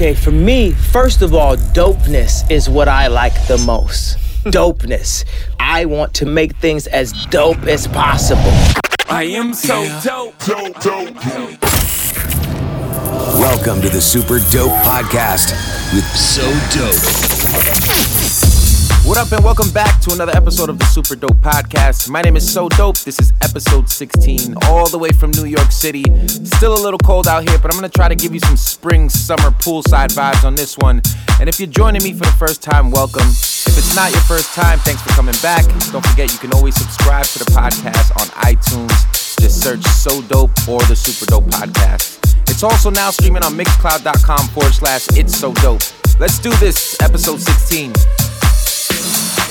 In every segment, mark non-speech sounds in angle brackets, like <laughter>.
Okay, for me, first of all, dopeness is what I like the most. <laughs> dopeness. I want to make things as dope as possible. I am so dope. Dope, dope. Welcome to the Super Dope Podcast with So Dope. What up, and welcome back to another episode of the Super Dope Podcast. My name is So Dope. This is episode 16, all the way from New York City. Still a little cold out here, but I'm gonna try to give you some spring, summer poolside vibes on this one. And if you're joining me for the first time, welcome. If it's not your first time, thanks for coming back. Don't forget, you can always subscribe to the podcast on iTunes. Just search So Dope or the Super Dope Podcast. It's also now streaming on mixcloud.com forward slash It's So Dope. Let's do this, episode 16.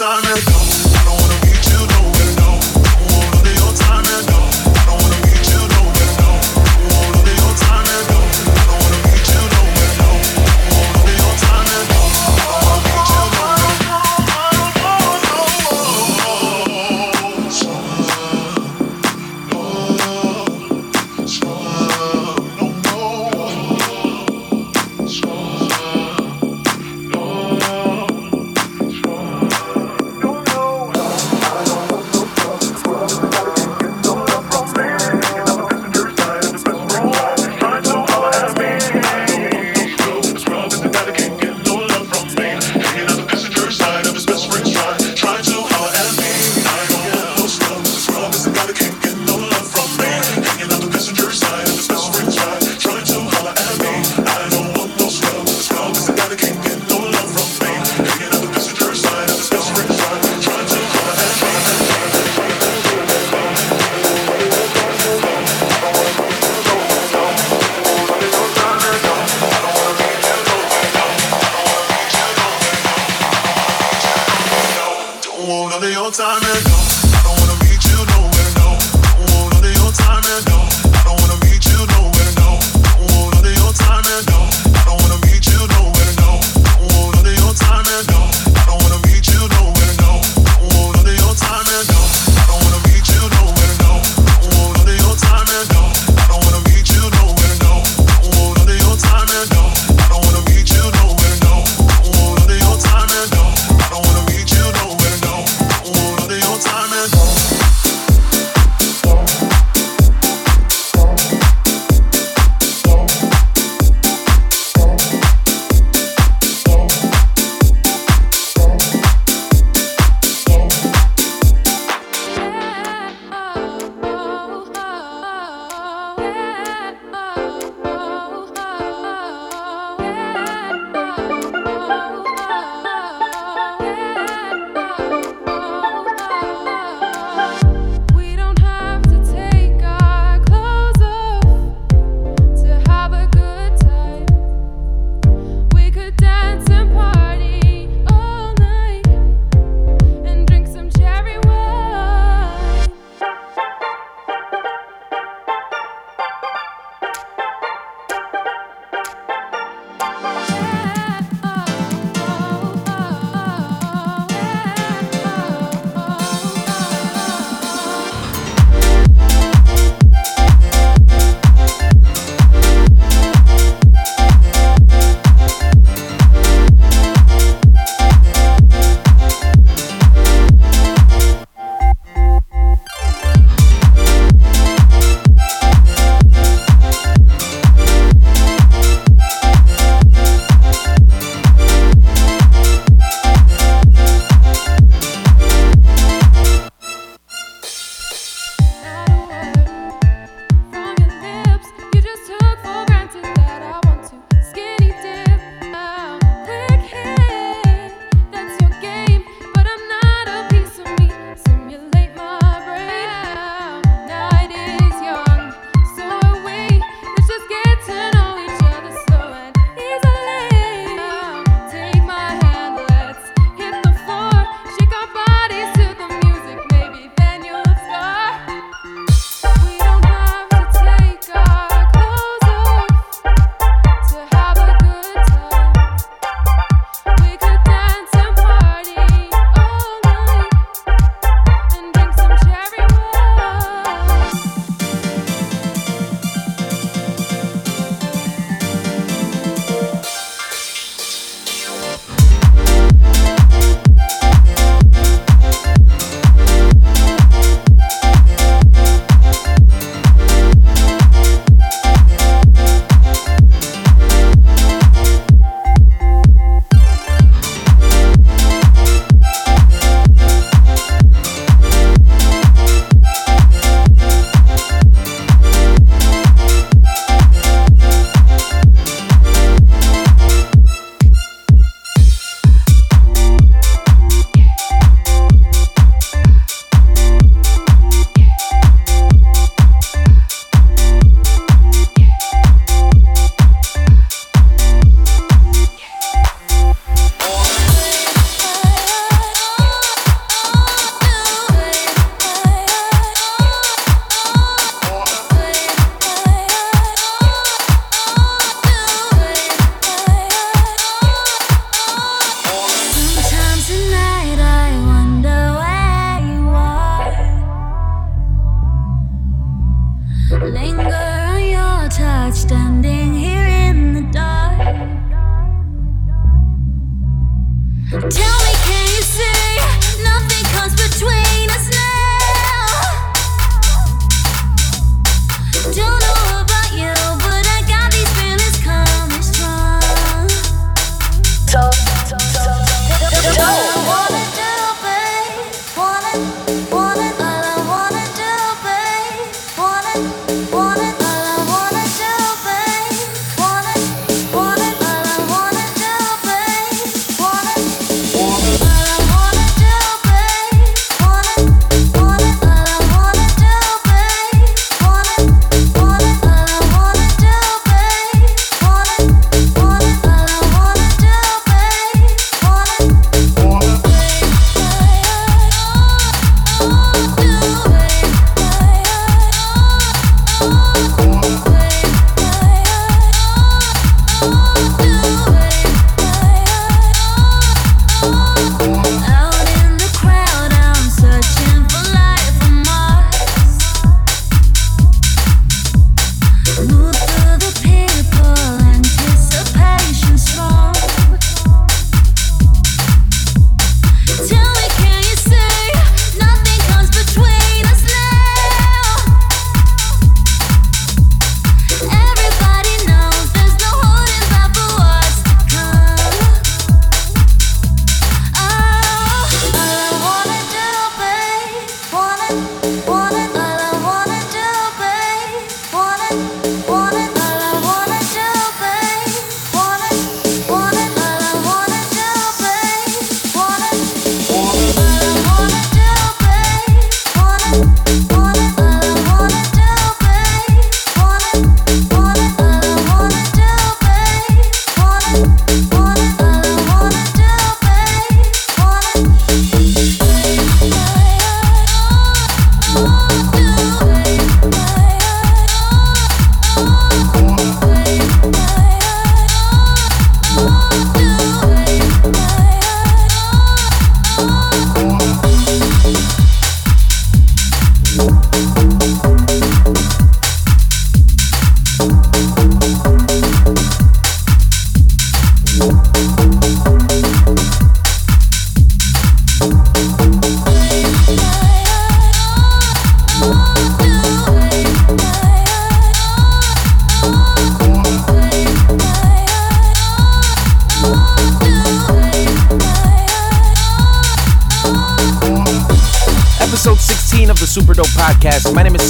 want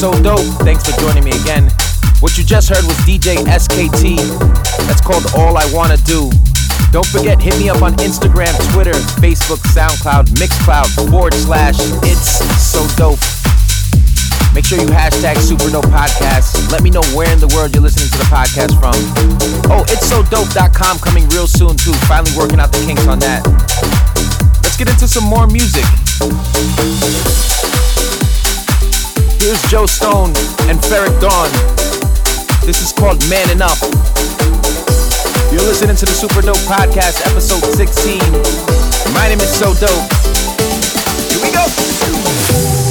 So Dope. Thanks for joining me again. What you just heard was DJ SKT. That's called All I Wanna Do. Don't forget, hit me up on Instagram, Twitter, Facebook, SoundCloud, Mixcloud, forward slash It's So Dope. Make sure you hashtag Super Dope Podcast. Let me know where in the world you're listening to the podcast from. Oh, it's so dope.com coming real soon too. Finally working out the kinks on that. Let's get into some more music. Here's Joe Stone and Ferreck Dawn. This is called Man Enough. You're listening to the Super Dope Podcast, episode 16. My name is So Dope. Here we go.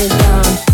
is down.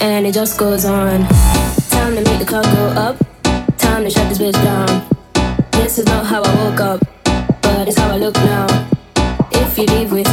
And it just goes on. Time to make the clock go up. Time to shut this bitch down. This is not how I woke up, but it's how I look now. If you leave with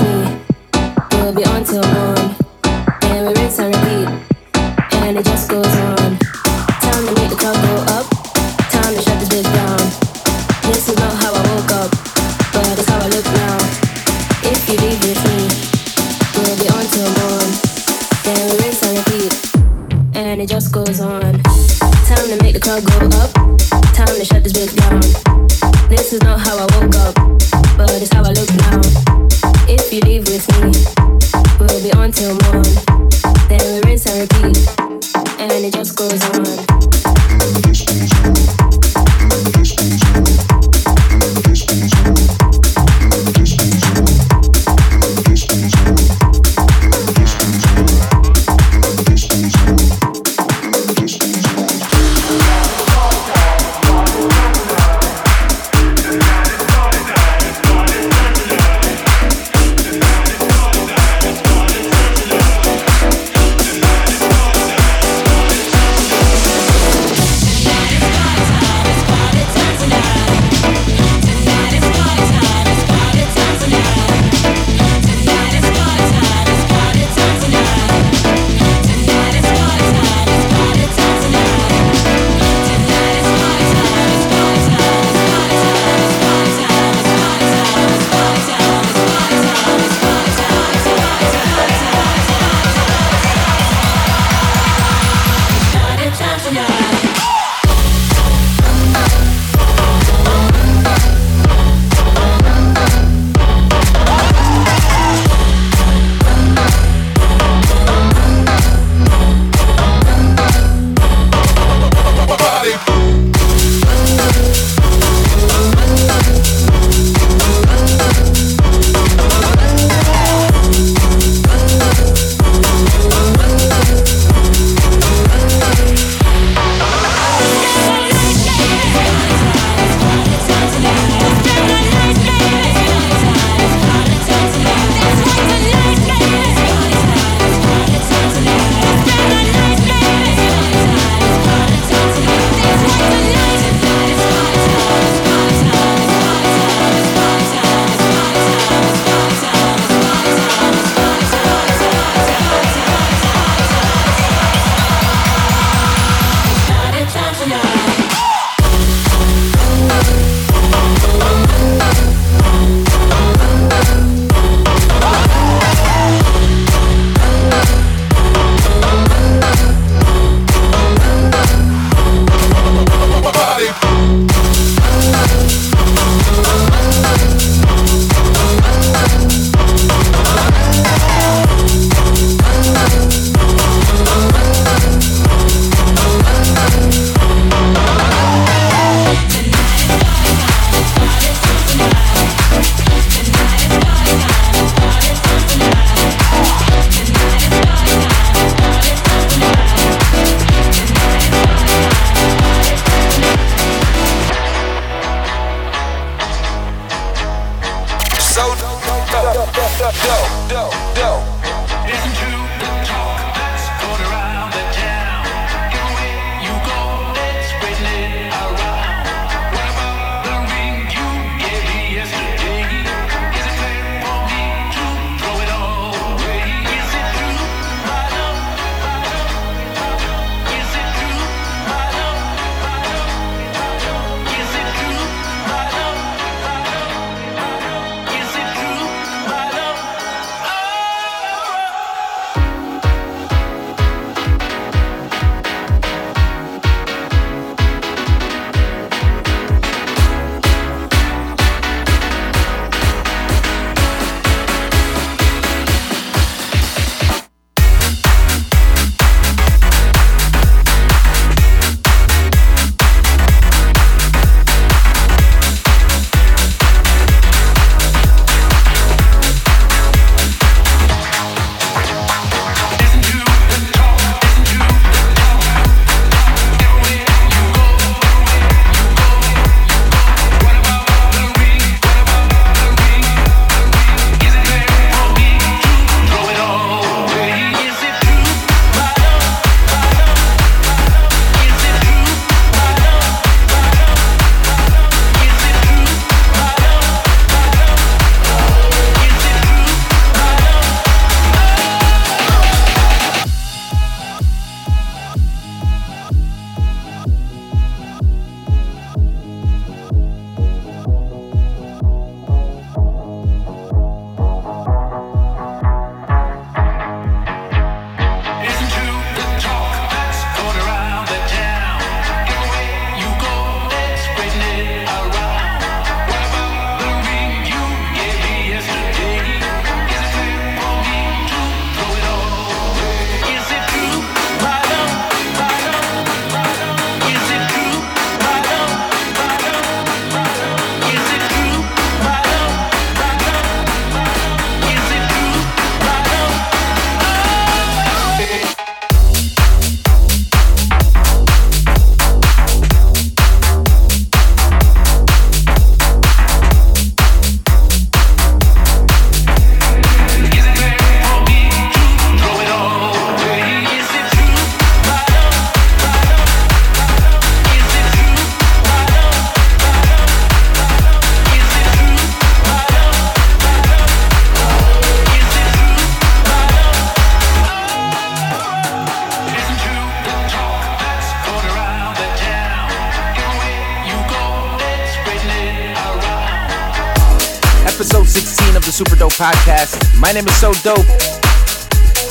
My name is So Dope.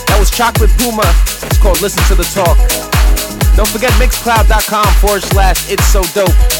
That was Chocolate Puma. It's called Listen to the Talk. Don't forget mixcloud.com forward slash It's So Dope.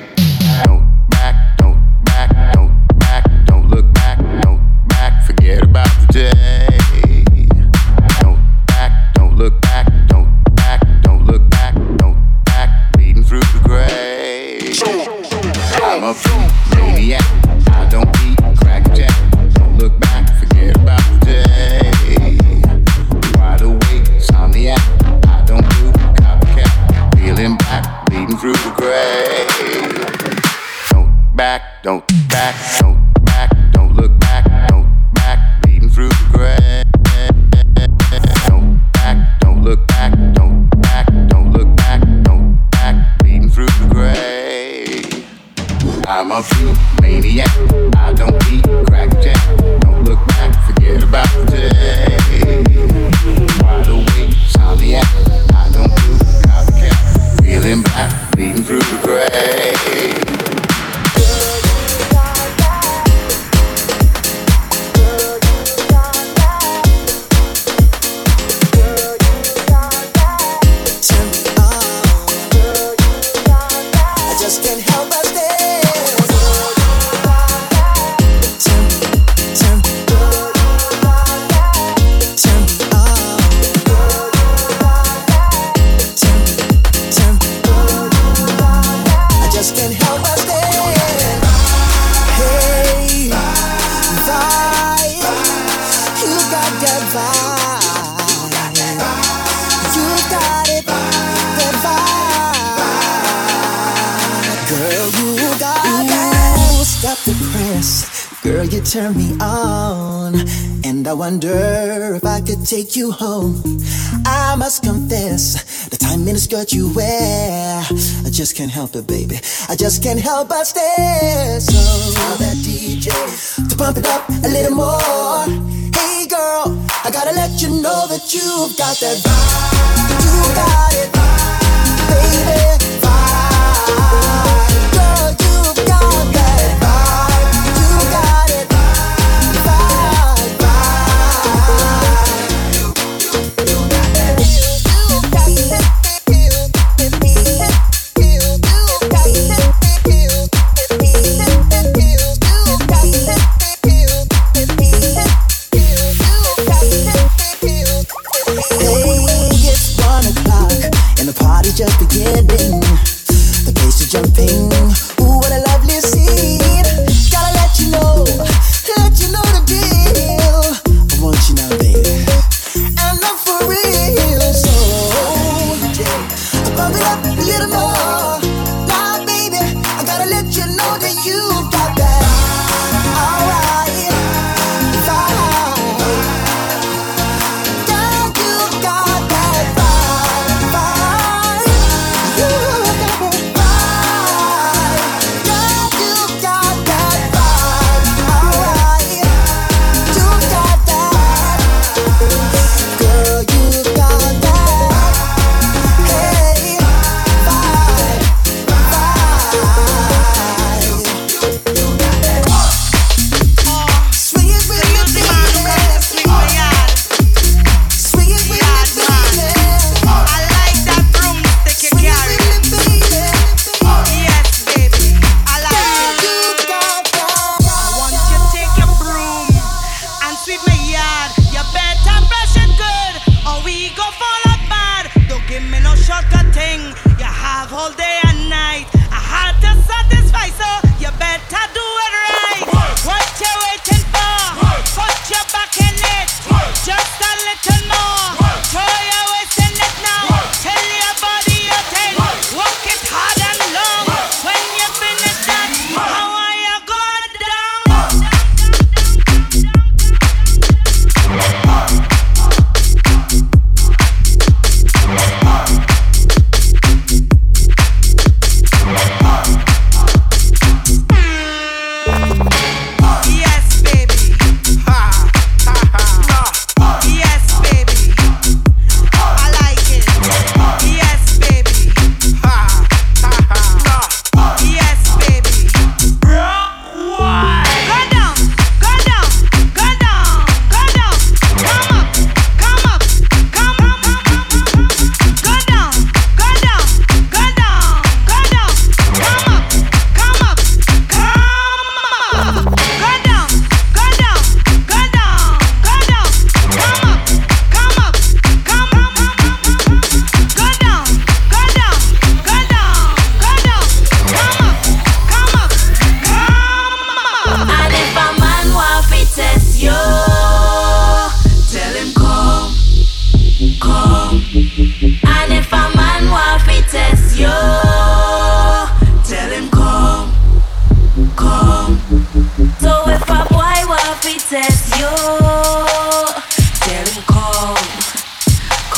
take you home. I must confess, the time in the skirt you wear, I just can't help it, baby. I just can't help but stare. So tell that DJ to pump it up a little more. Hey girl, I gotta let you know that you've got that vibe. You got it, baby.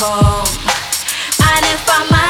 home. Eine Vermahnung.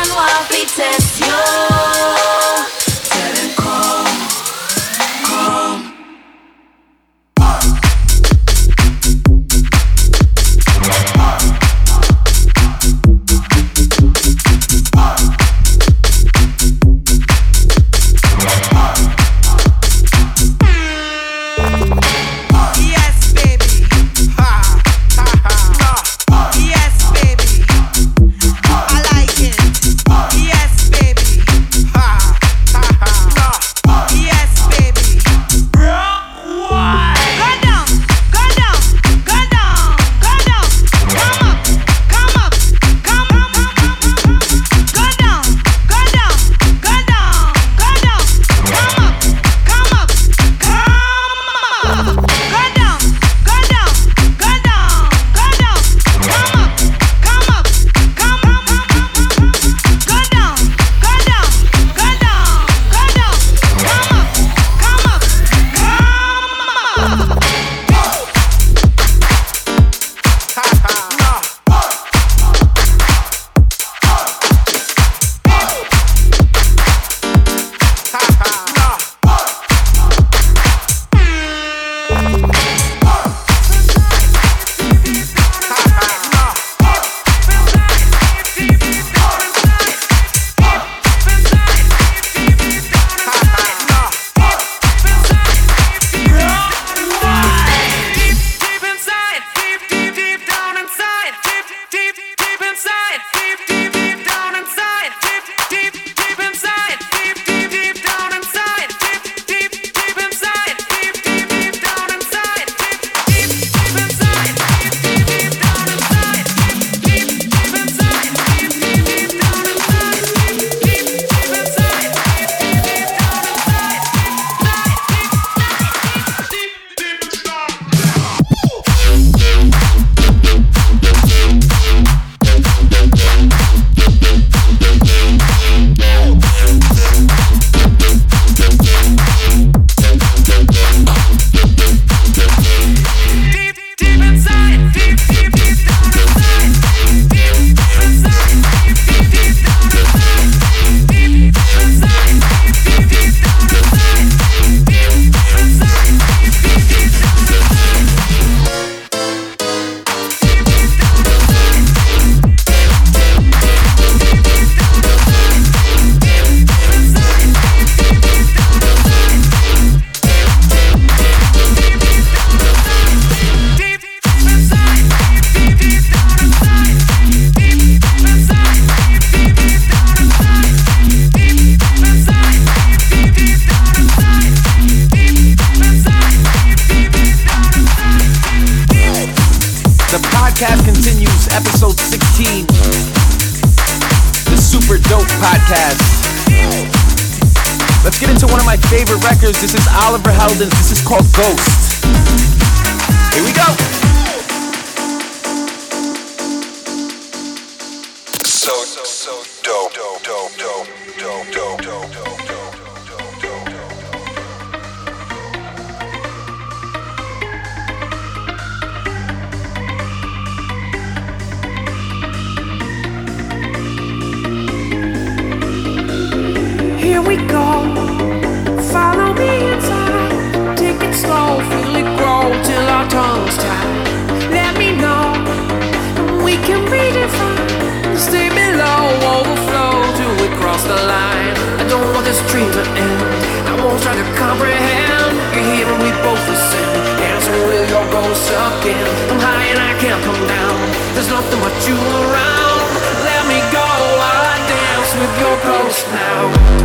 you around. Let me go while I dance with your ghost now.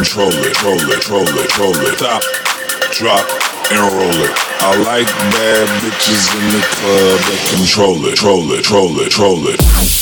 Control it, roll it, roll it, roll it. Drop, drop and roll it. I like bad bitches in the club that control it, roll it, roll it, roll it.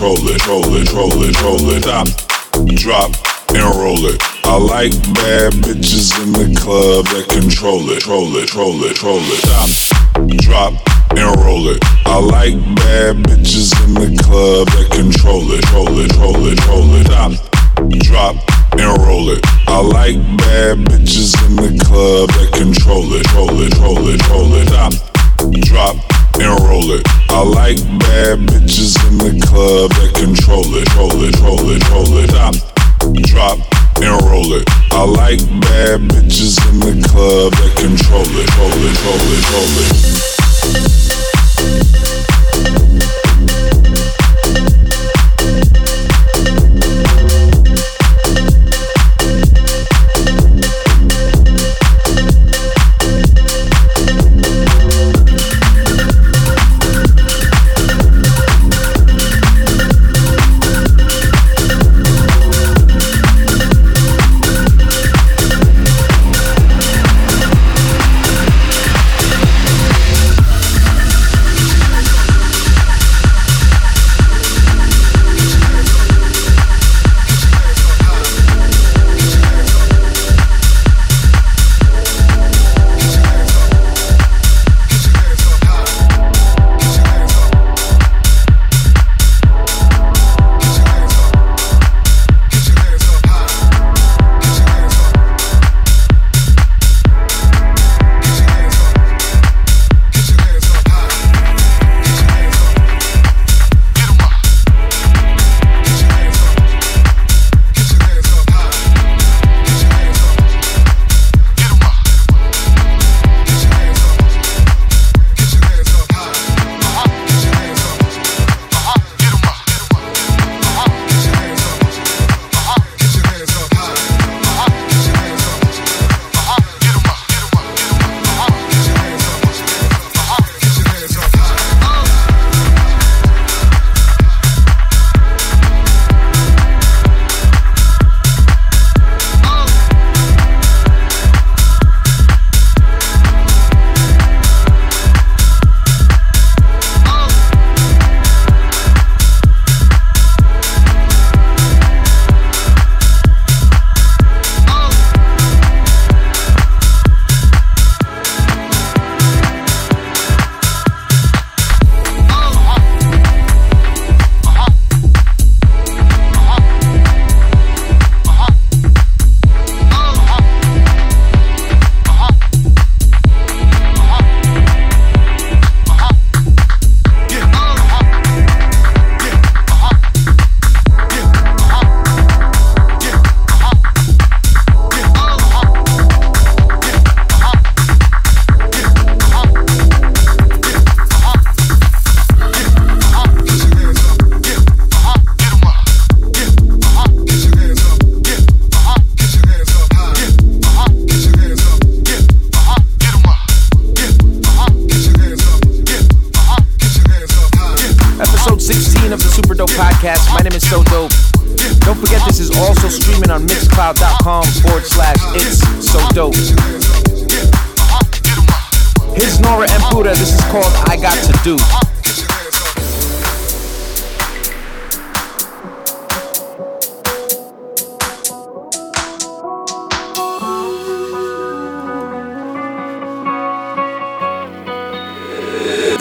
Control it, roll it, roll it, roll it. Stop, drop, and roll it. I like bad bitches in the club that control it, roll it, roll it, roll it. Stop, drop, and roll it. I like bad bitches in the club that control it, roll it, roll it, roll it. Stop, drop, and roll it. I like bad bitches in the club that control it, roll it, roll it, roll it. Stop, drop, and roll it. I like bad bitches in the club that control it, roll it, roll it, roll it. Stop, drop, and roll it. I like bad bitches in the club that control it, roll it, roll it, roll it. Super Dope Podcast. My name is So Dope. Don't forget, this is also streaming on mixcloud.com forward slash it's so dope. Here's Nora and Buddha. This is called I Got to Do.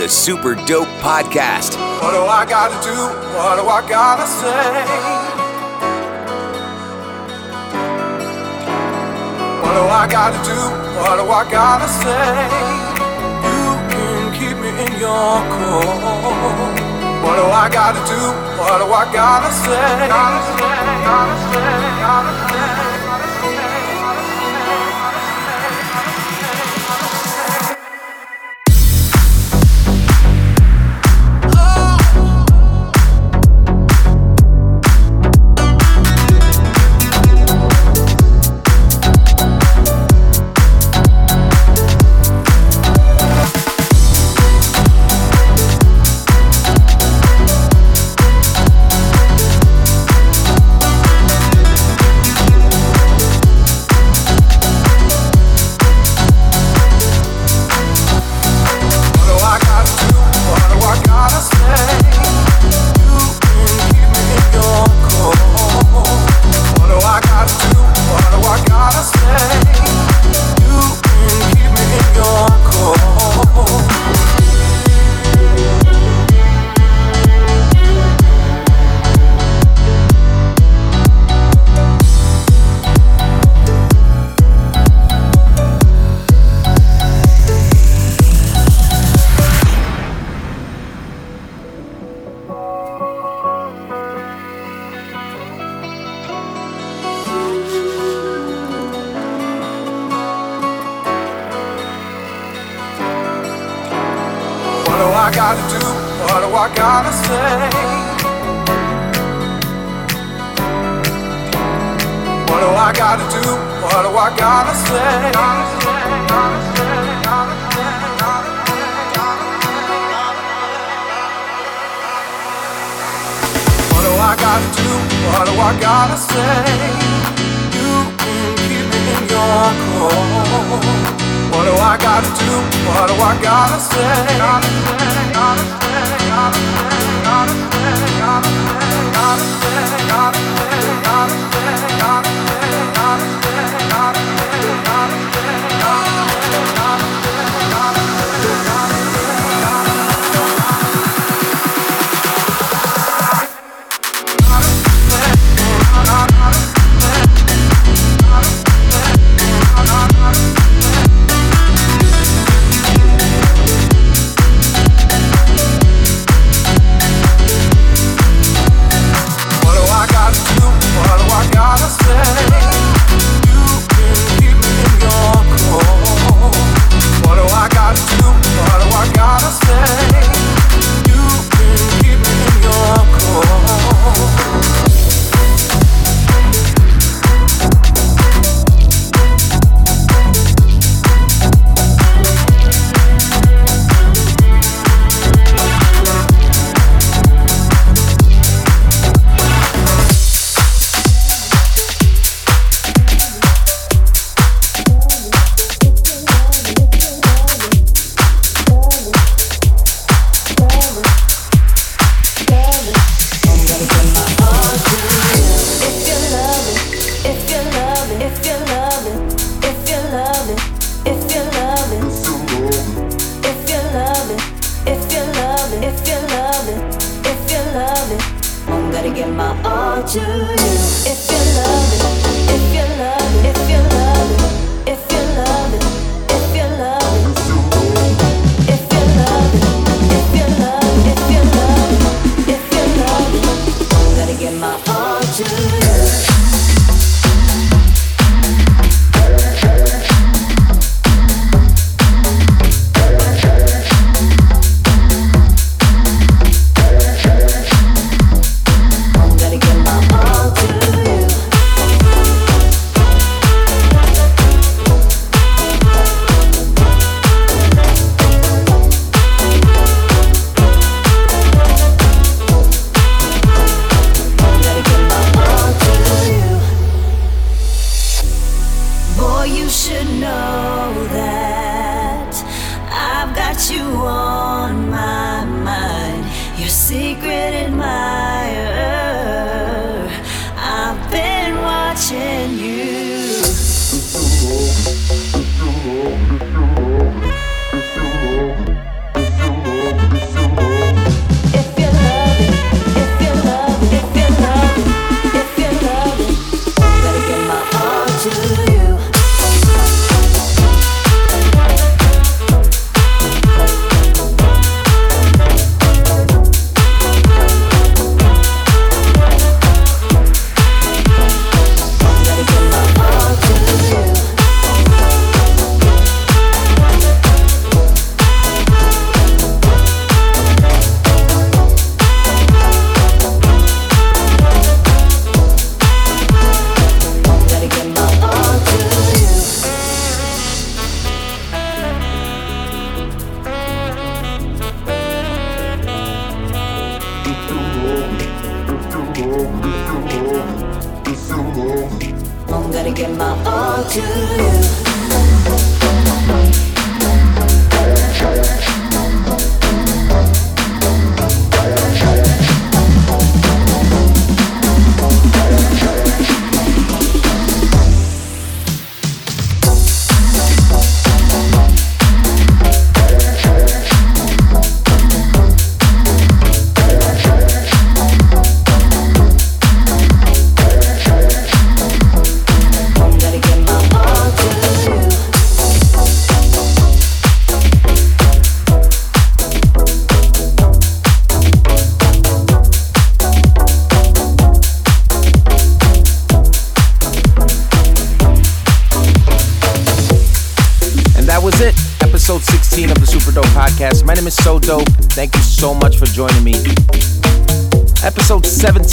Super Dope Podcast. What do I gotta do? What do I gotta say? What do I gotta do? What do I gotta say? You can keep me in your core. What do I gotta do? What do I gotta say? Gotta say, gotta say, gotta say.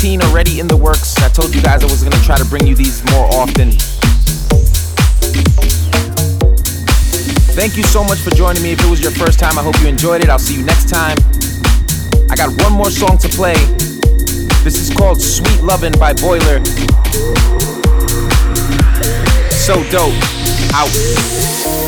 17 already in the works. I told you guys I was to try to bring you these more often. Thank you so much for joining me. If it was your first time, I hope you enjoyed it. I'll see you next time. I got one more song to play. This is called Sweet Lovin' by Boiler. So dope. Out.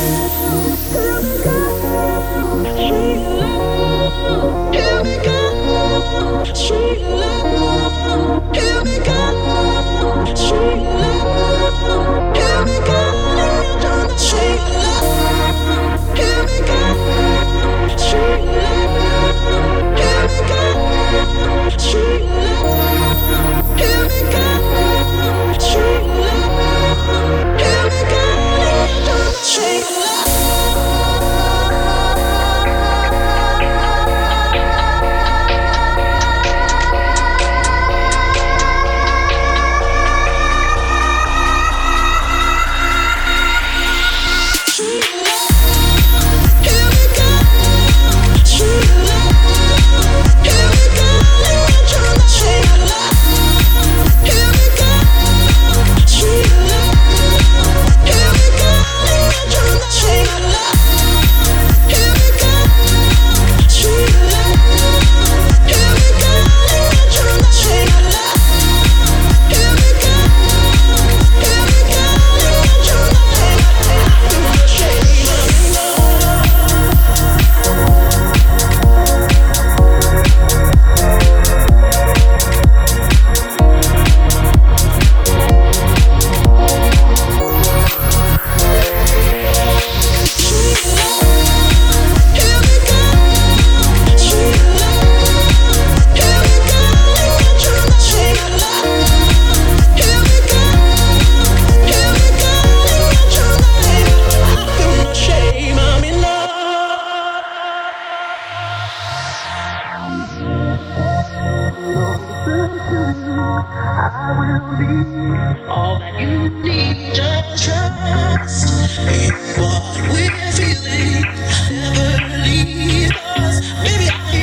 I will be all that you need. Just trust in what we're feeling. Never leave us. Maybe I.